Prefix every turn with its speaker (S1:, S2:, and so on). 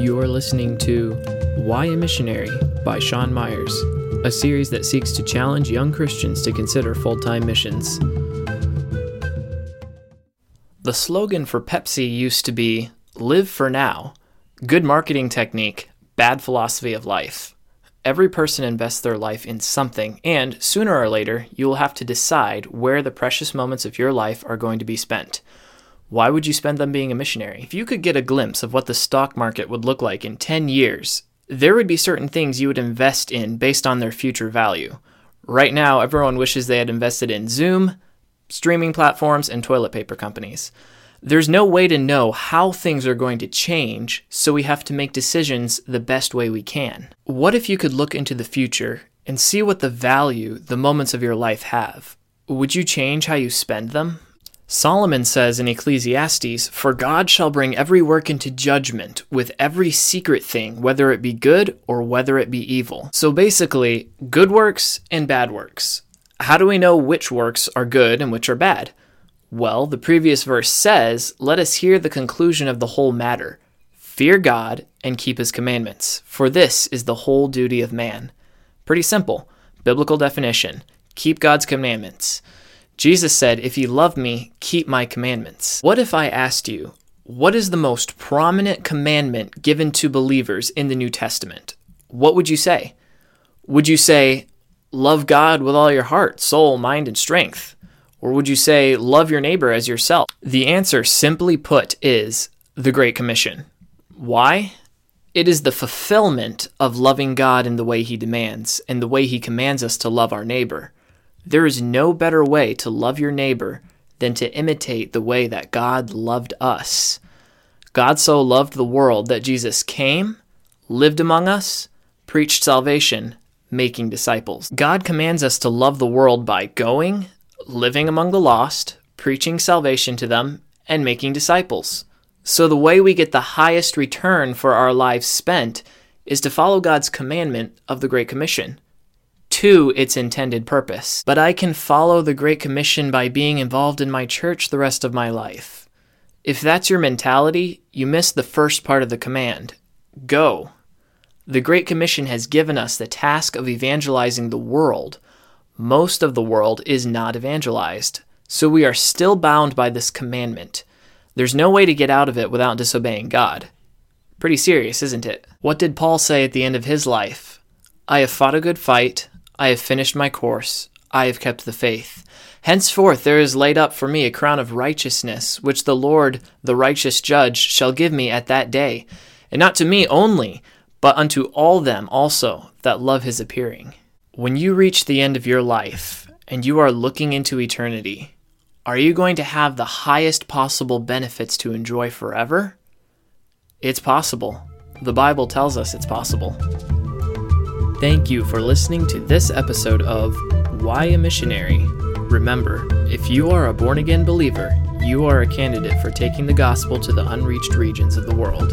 S1: You are listening to Why a Missionary by Sean Myers, a series that seeks to challenge young Christians to consider full time missions. The slogan for Pepsi used to be Live for Now. Good marketing technique, bad philosophy of life. Every person invests their life in something, and sooner or later, you will have to decide where the precious moments of your life are going to be spent. Why would you spend them being a missionary? If you could get a glimpse of what the stock market would look like in 10 years, there would be certain things you would invest in based on their future value. Right now, everyone wishes they had invested in Zoom, streaming platforms, and toilet paper companies. There's no way to know how things are going to change, so we have to make decisions the best way we can. What if you could look into the future and see what the value the moments of your life have? Would you change how you spend them? Solomon says in Ecclesiastes, For God shall bring every work into judgment with every secret thing, whether it be good or whether it be evil. So basically, good works and bad works. How do we know which works are good and which are bad? Well, the previous verse says, Let us hear the conclusion of the whole matter. Fear God and keep his commandments, for this is the whole duty of man. Pretty simple. Biblical definition keep God's commandments. Jesus said, If you love me, keep my commandments. What if I asked you, what is the most prominent commandment given to believers in the New Testament? What would you say? Would you say, love God with all your heart, soul, mind, and strength? Or would you say, love your neighbor as yourself? The answer, simply put, is the Great Commission. Why? It is the fulfillment of loving God in the way He demands and the way He commands us to love our neighbor. There is no better way to love your neighbor than to imitate the way that God loved us. God so loved the world that Jesus came, lived among us, preached salvation, making disciples. God commands us to love the world by going, living among the lost, preaching salvation to them, and making disciples. So, the way we get the highest return for our lives spent is to follow God's commandment of the Great Commission to its intended purpose. But I can follow the Great Commission by being involved in my church the rest of my life. If that's your mentality, you miss the first part of the command go. The Great Commission has given us the task of evangelizing the world. Most of the world is not evangelized, so we are still bound by this commandment. There's no way to get out of it without disobeying God. Pretty serious, isn't it? What did Paul say at the end of his life? I have fought a good fight. I have finished my course. I have kept the faith. Henceforth there is laid up for me a crown of righteousness, which the Lord, the righteous judge, shall give me at that day, and not to me only, but unto all them also that love his appearing. When you reach the end of your life, and you are looking into eternity, are you going to have the highest possible benefits to enjoy forever? It's possible. The Bible tells us it's possible. Thank you for listening to this episode of Why a Missionary. Remember, if you are a born again believer, you are a candidate for taking the gospel to the unreached regions of the world.